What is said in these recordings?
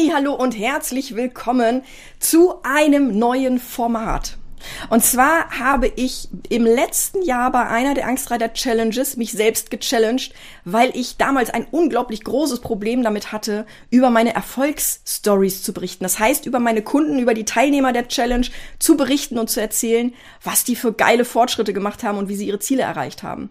Hey, hallo und herzlich willkommen zu einem neuen Format. Und zwar habe ich im letzten Jahr bei einer der Angstreiter Challenges mich selbst gechallenged, weil ich damals ein unglaublich großes Problem damit hatte, über meine Erfolgsstories zu berichten. Das heißt, über meine Kunden, über die Teilnehmer der Challenge zu berichten und zu erzählen, was die für geile Fortschritte gemacht haben und wie sie ihre Ziele erreicht haben.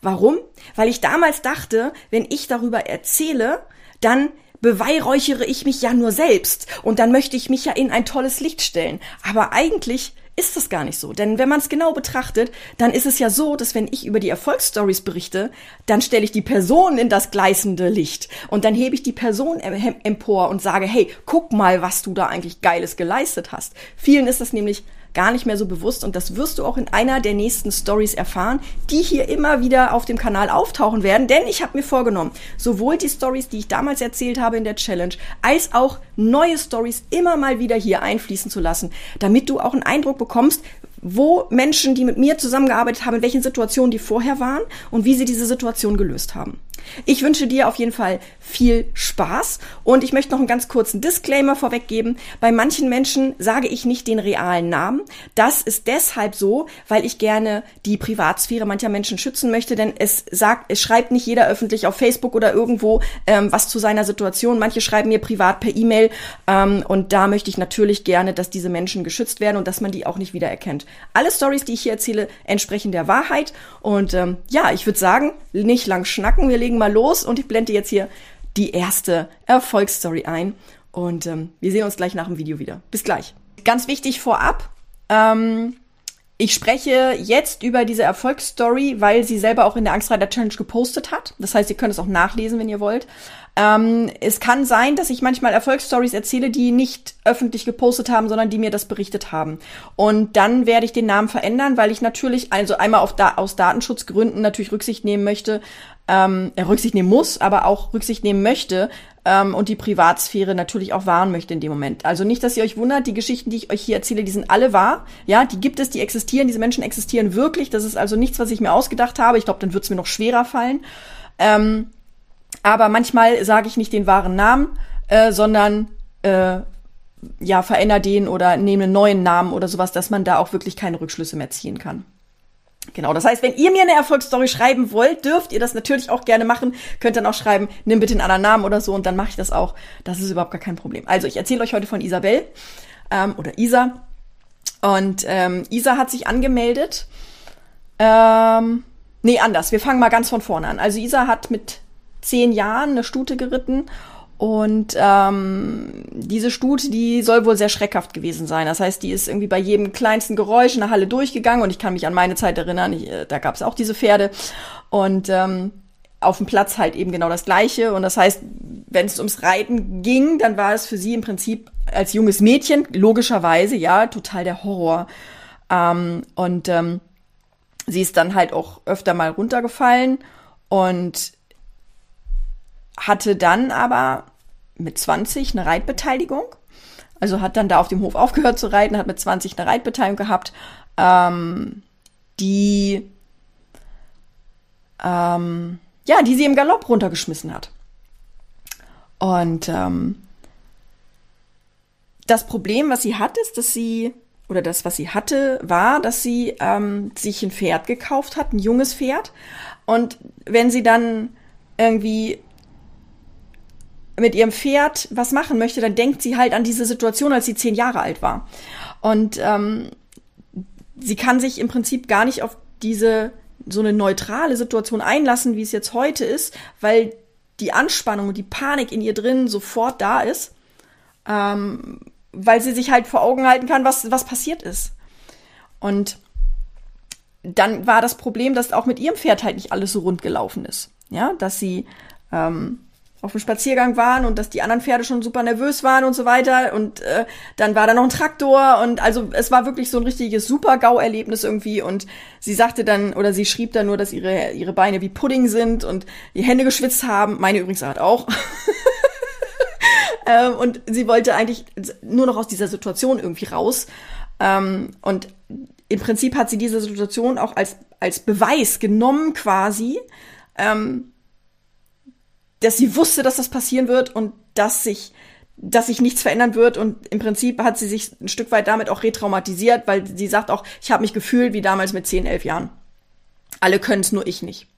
Warum? Weil ich damals dachte, wenn ich darüber erzähle, dann beweihräuchere ich mich ja nur selbst und dann möchte ich mich ja in ein tolles Licht stellen. Aber eigentlich ist das gar nicht so. Denn wenn man es genau betrachtet, dann ist es ja so, dass wenn ich über die Erfolgsstories berichte, dann stelle ich die Person in das gleißende Licht und dann hebe ich die Person empor und sage, hey, guck mal, was du da eigentlich Geiles geleistet hast. Vielen ist das nämlich gar nicht mehr so bewusst und das wirst du auch in einer der nächsten Stories erfahren, die hier immer wieder auf dem Kanal auftauchen werden, denn ich habe mir vorgenommen, sowohl die Stories, die ich damals erzählt habe in der Challenge, als auch neue Stories immer mal wieder hier einfließen zu lassen, damit du auch einen Eindruck bekommst, wo Menschen, die mit mir zusammengearbeitet haben, in welchen Situationen die vorher waren und wie sie diese Situation gelöst haben. Ich wünsche dir auf jeden Fall viel Spaß und ich möchte noch einen ganz kurzen Disclaimer vorweggeben. Bei manchen Menschen sage ich nicht den realen Namen. Das ist deshalb so, weil ich gerne die Privatsphäre mancher Menschen schützen möchte, denn es sagt, es schreibt nicht jeder öffentlich auf Facebook oder irgendwo ähm, was zu seiner Situation. Manche schreiben mir privat per E-Mail ähm, und da möchte ich natürlich gerne, dass diese Menschen geschützt werden und dass man die auch nicht wiedererkennt. Alle Stories, die ich hier erzähle, entsprechen der Wahrheit und ähm, ja, ich würde sagen, nicht lang schnacken, wir legen legen mal los und ich blende jetzt hier die erste Erfolgsstory ein. Und ähm, wir sehen uns gleich nach dem Video wieder. Bis gleich. Ganz wichtig vorab, ähm, ich spreche jetzt über diese Erfolgsstory, weil sie selber auch in der Angstreiter Challenge gepostet hat. Das heißt, ihr könnt es auch nachlesen, wenn ihr wollt. Ähm, es kann sein, dass ich manchmal Erfolgsstories erzähle, die nicht öffentlich gepostet haben, sondern die mir das berichtet haben. Und dann werde ich den Namen verändern, weil ich natürlich, also einmal da aus Datenschutzgründen natürlich Rücksicht nehmen möchte, ähm, Rücksicht nehmen muss, aber auch Rücksicht nehmen möchte ähm, und die Privatsphäre natürlich auch wahren möchte in dem Moment. Also nicht, dass ihr euch wundert, die Geschichten, die ich euch hier erzähle, die sind alle wahr. Ja, die gibt es, die existieren, diese Menschen existieren wirklich. Das ist also nichts, was ich mir ausgedacht habe. Ich glaube, dann wird es mir noch schwerer fallen. Ähm, aber manchmal sage ich nicht den wahren Namen, äh, sondern äh, ja, verändere den oder nehme einen neuen Namen oder sowas, dass man da auch wirklich keine Rückschlüsse mehr ziehen kann. Genau, das heißt, wenn ihr mir eine Erfolgsstory schreiben wollt, dürft ihr das natürlich auch gerne machen. Könnt dann auch schreiben, nimm bitte einen anderen Namen oder so und dann mache ich das auch. Das ist überhaupt gar kein Problem. Also ich erzähle euch heute von Isabel ähm, oder Isa. Und ähm, Isa hat sich angemeldet. Ähm, nee, anders. Wir fangen mal ganz von vorne an. Also Isa hat mit zehn Jahren eine Stute geritten und ähm, diese Stute, die soll wohl sehr schreckhaft gewesen sein. Das heißt, die ist irgendwie bei jedem kleinsten Geräusch in der Halle durchgegangen. Und ich kann mich an meine Zeit erinnern, ich, äh, da gab es auch diese Pferde. Und ähm, auf dem Platz halt eben genau das Gleiche. Und das heißt, wenn es ums Reiten ging, dann war es für sie im Prinzip als junges Mädchen, logischerweise, ja, total der Horror. Ähm, und ähm, sie ist dann halt auch öfter mal runtergefallen. Und hatte dann aber mit 20 eine Reitbeteiligung. Also hat dann da auf dem Hof aufgehört zu reiten, hat mit 20 eine Reitbeteiligung gehabt, ähm, die ähm, ja, die sie im Galopp runtergeschmissen hat. Und ähm, das Problem, was sie hat, ist, dass sie, oder das, was sie hatte, war, dass sie ähm, sich ein Pferd gekauft hat, ein junges Pferd. Und wenn sie dann irgendwie mit ihrem Pferd was machen möchte, dann denkt sie halt an diese Situation, als sie zehn Jahre alt war. Und ähm, sie kann sich im Prinzip gar nicht auf diese so eine neutrale Situation einlassen, wie es jetzt heute ist, weil die Anspannung und die Panik in ihr drin sofort da ist, ähm, weil sie sich halt vor Augen halten kann, was, was passiert ist. Und dann war das Problem, dass auch mit ihrem Pferd halt nicht alles so rund gelaufen ist. Ja, dass sie ähm, auf dem Spaziergang waren und dass die anderen Pferde schon super nervös waren und so weiter. Und äh, dann war da noch ein Traktor und also es war wirklich so ein richtiges Super-GAU-Erlebnis irgendwie. Und sie sagte dann, oder sie schrieb dann nur, dass ihre, ihre Beine wie Pudding sind und die Hände geschwitzt haben. Meine übrigens hat auch. ähm, und sie wollte eigentlich nur noch aus dieser Situation irgendwie raus. Ähm, und im Prinzip hat sie diese Situation auch als, als Beweis genommen quasi. Ähm, dass sie wusste, dass das passieren wird und dass sich dass sich nichts verändern wird und im Prinzip hat sie sich ein Stück weit damit auch retraumatisiert, weil sie sagt auch, ich habe mich gefühlt wie damals mit 10, 11 Jahren. Alle können es, nur ich nicht.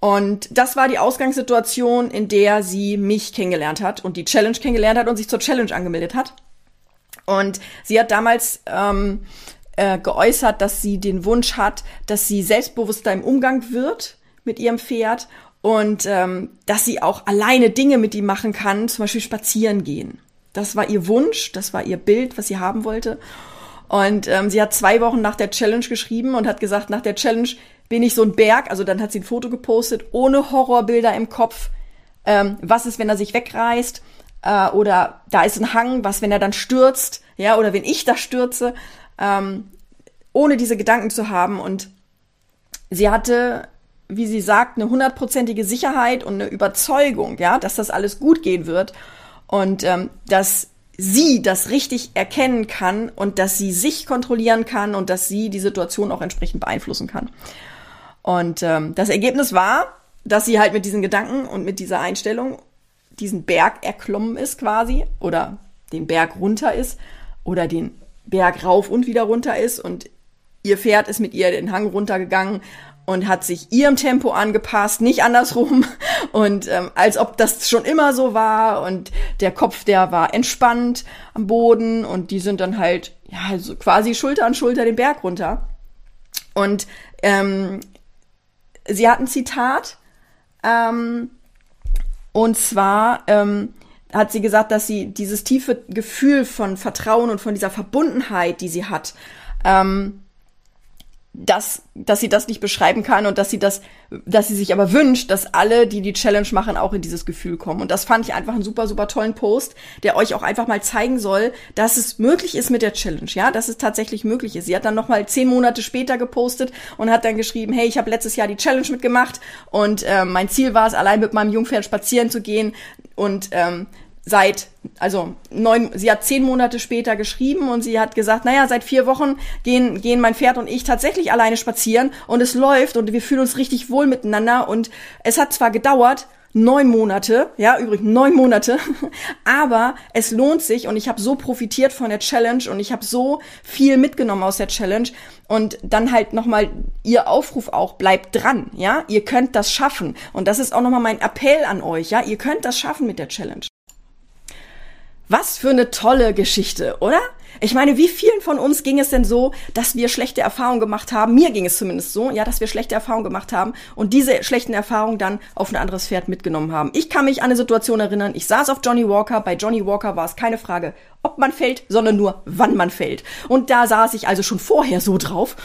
Und das war die Ausgangssituation, in der sie mich kennengelernt hat und die Challenge kennengelernt hat und sich zur Challenge angemeldet hat. Und sie hat damals ähm, äh, geäußert, dass sie den Wunsch hat, dass sie selbstbewusster im Umgang wird mit ihrem Pferd und ähm, dass sie auch alleine Dinge mit ihm machen kann, zum Beispiel spazieren gehen. Das war ihr Wunsch, das war ihr Bild, was sie haben wollte. Und ähm, sie hat zwei Wochen nach der Challenge geschrieben und hat gesagt, nach der Challenge bin ich so ein Berg, also dann hat sie ein Foto gepostet, ohne Horrorbilder im Kopf. Ähm, was ist, wenn er sich wegreißt? Äh, oder da ist ein Hang, was, wenn er dann stürzt? Ja, oder wenn ich da stürze? Ähm, ohne diese Gedanken zu haben. Und sie hatte wie sie sagt, eine hundertprozentige Sicherheit und eine Überzeugung, ja, dass das alles gut gehen wird und ähm, dass sie das richtig erkennen kann und dass sie sich kontrollieren kann und dass sie die Situation auch entsprechend beeinflussen kann. Und ähm, das Ergebnis war, dass sie halt mit diesen Gedanken und mit dieser Einstellung diesen Berg erklommen ist quasi oder den Berg runter ist oder den Berg rauf und wieder runter ist und ihr Pferd ist mit ihr den Hang runtergegangen und hat sich ihrem Tempo angepasst, nicht andersrum. Und ähm, als ob das schon immer so war. Und der Kopf, der war entspannt am Boden und die sind dann halt ja so quasi Schulter an Schulter den Berg runter. Und ähm, sie hat ein Zitat. Ähm, und zwar ähm, hat sie gesagt, dass sie dieses tiefe Gefühl von Vertrauen und von dieser Verbundenheit, die sie hat, ähm, dass, dass sie das nicht beschreiben kann und dass sie das, dass sie sich aber wünscht, dass alle, die die Challenge machen, auch in dieses Gefühl kommen. Und das fand ich einfach einen super, super tollen Post, der euch auch einfach mal zeigen soll, dass es möglich ist mit der Challenge, ja, dass es tatsächlich möglich ist. Sie hat dann noch mal zehn Monate später gepostet und hat dann geschrieben, hey, ich habe letztes Jahr die Challenge mitgemacht und äh, mein Ziel war es, allein mit meinem Jungpferd spazieren zu gehen und ähm, seit, also neun, sie hat zehn Monate später geschrieben und sie hat gesagt, naja, seit vier Wochen gehen, gehen mein Pferd und ich tatsächlich alleine spazieren und es läuft und wir fühlen uns richtig wohl miteinander. Und es hat zwar gedauert, neun Monate, ja, übrigens neun Monate, aber es lohnt sich und ich habe so profitiert von der Challenge und ich habe so viel mitgenommen aus der Challenge und dann halt nochmal ihr Aufruf auch, bleibt dran, ja, ihr könnt das schaffen und das ist auch nochmal mein Appell an euch, ja, ihr könnt das schaffen mit der Challenge. Was für eine tolle Geschichte, oder? Ich meine, wie vielen von uns ging es denn so, dass wir schlechte Erfahrungen gemacht haben? Mir ging es zumindest so, ja, dass wir schlechte Erfahrungen gemacht haben und diese schlechten Erfahrungen dann auf ein anderes Pferd mitgenommen haben. Ich kann mich an eine Situation erinnern, ich saß auf Johnny Walker. Bei Johnny Walker war es keine Frage, ob man fällt, sondern nur, wann man fällt. Und da saß ich also schon vorher so drauf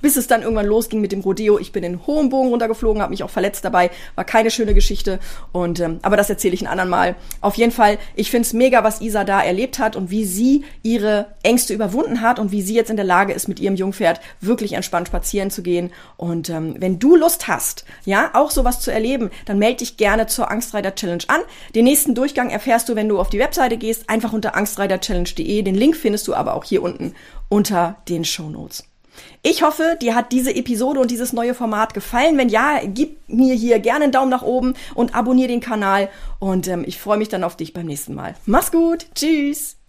bis es dann irgendwann losging mit dem Rodeo. Ich bin in hohem Bogen runtergeflogen, habe mich auch verletzt dabei, war keine schöne Geschichte. Und ähm, aber das erzähle ich ein anderen Mal. Auf jeden Fall, ich find's mega, was Isa da erlebt hat und wie sie ihre Ängste überwunden hat und wie sie jetzt in der Lage ist, mit ihrem Jungpferd wirklich entspannt spazieren zu gehen. Und ähm, wenn du Lust hast, ja, auch sowas zu erleben, dann melde dich gerne zur Angstreiter Challenge an. Den nächsten Durchgang erfährst du, wenn du auf die Webseite gehst, einfach unter angstreiterchallenge.de. Den Link findest du aber auch hier unten unter den Show Notes. Ich hoffe, dir hat diese Episode und dieses neue Format gefallen. Wenn ja, gib mir hier gerne einen Daumen nach oben und abonniere den Kanal. Und ähm, ich freue mich dann auf dich beim nächsten Mal. Mach's gut. Tschüss.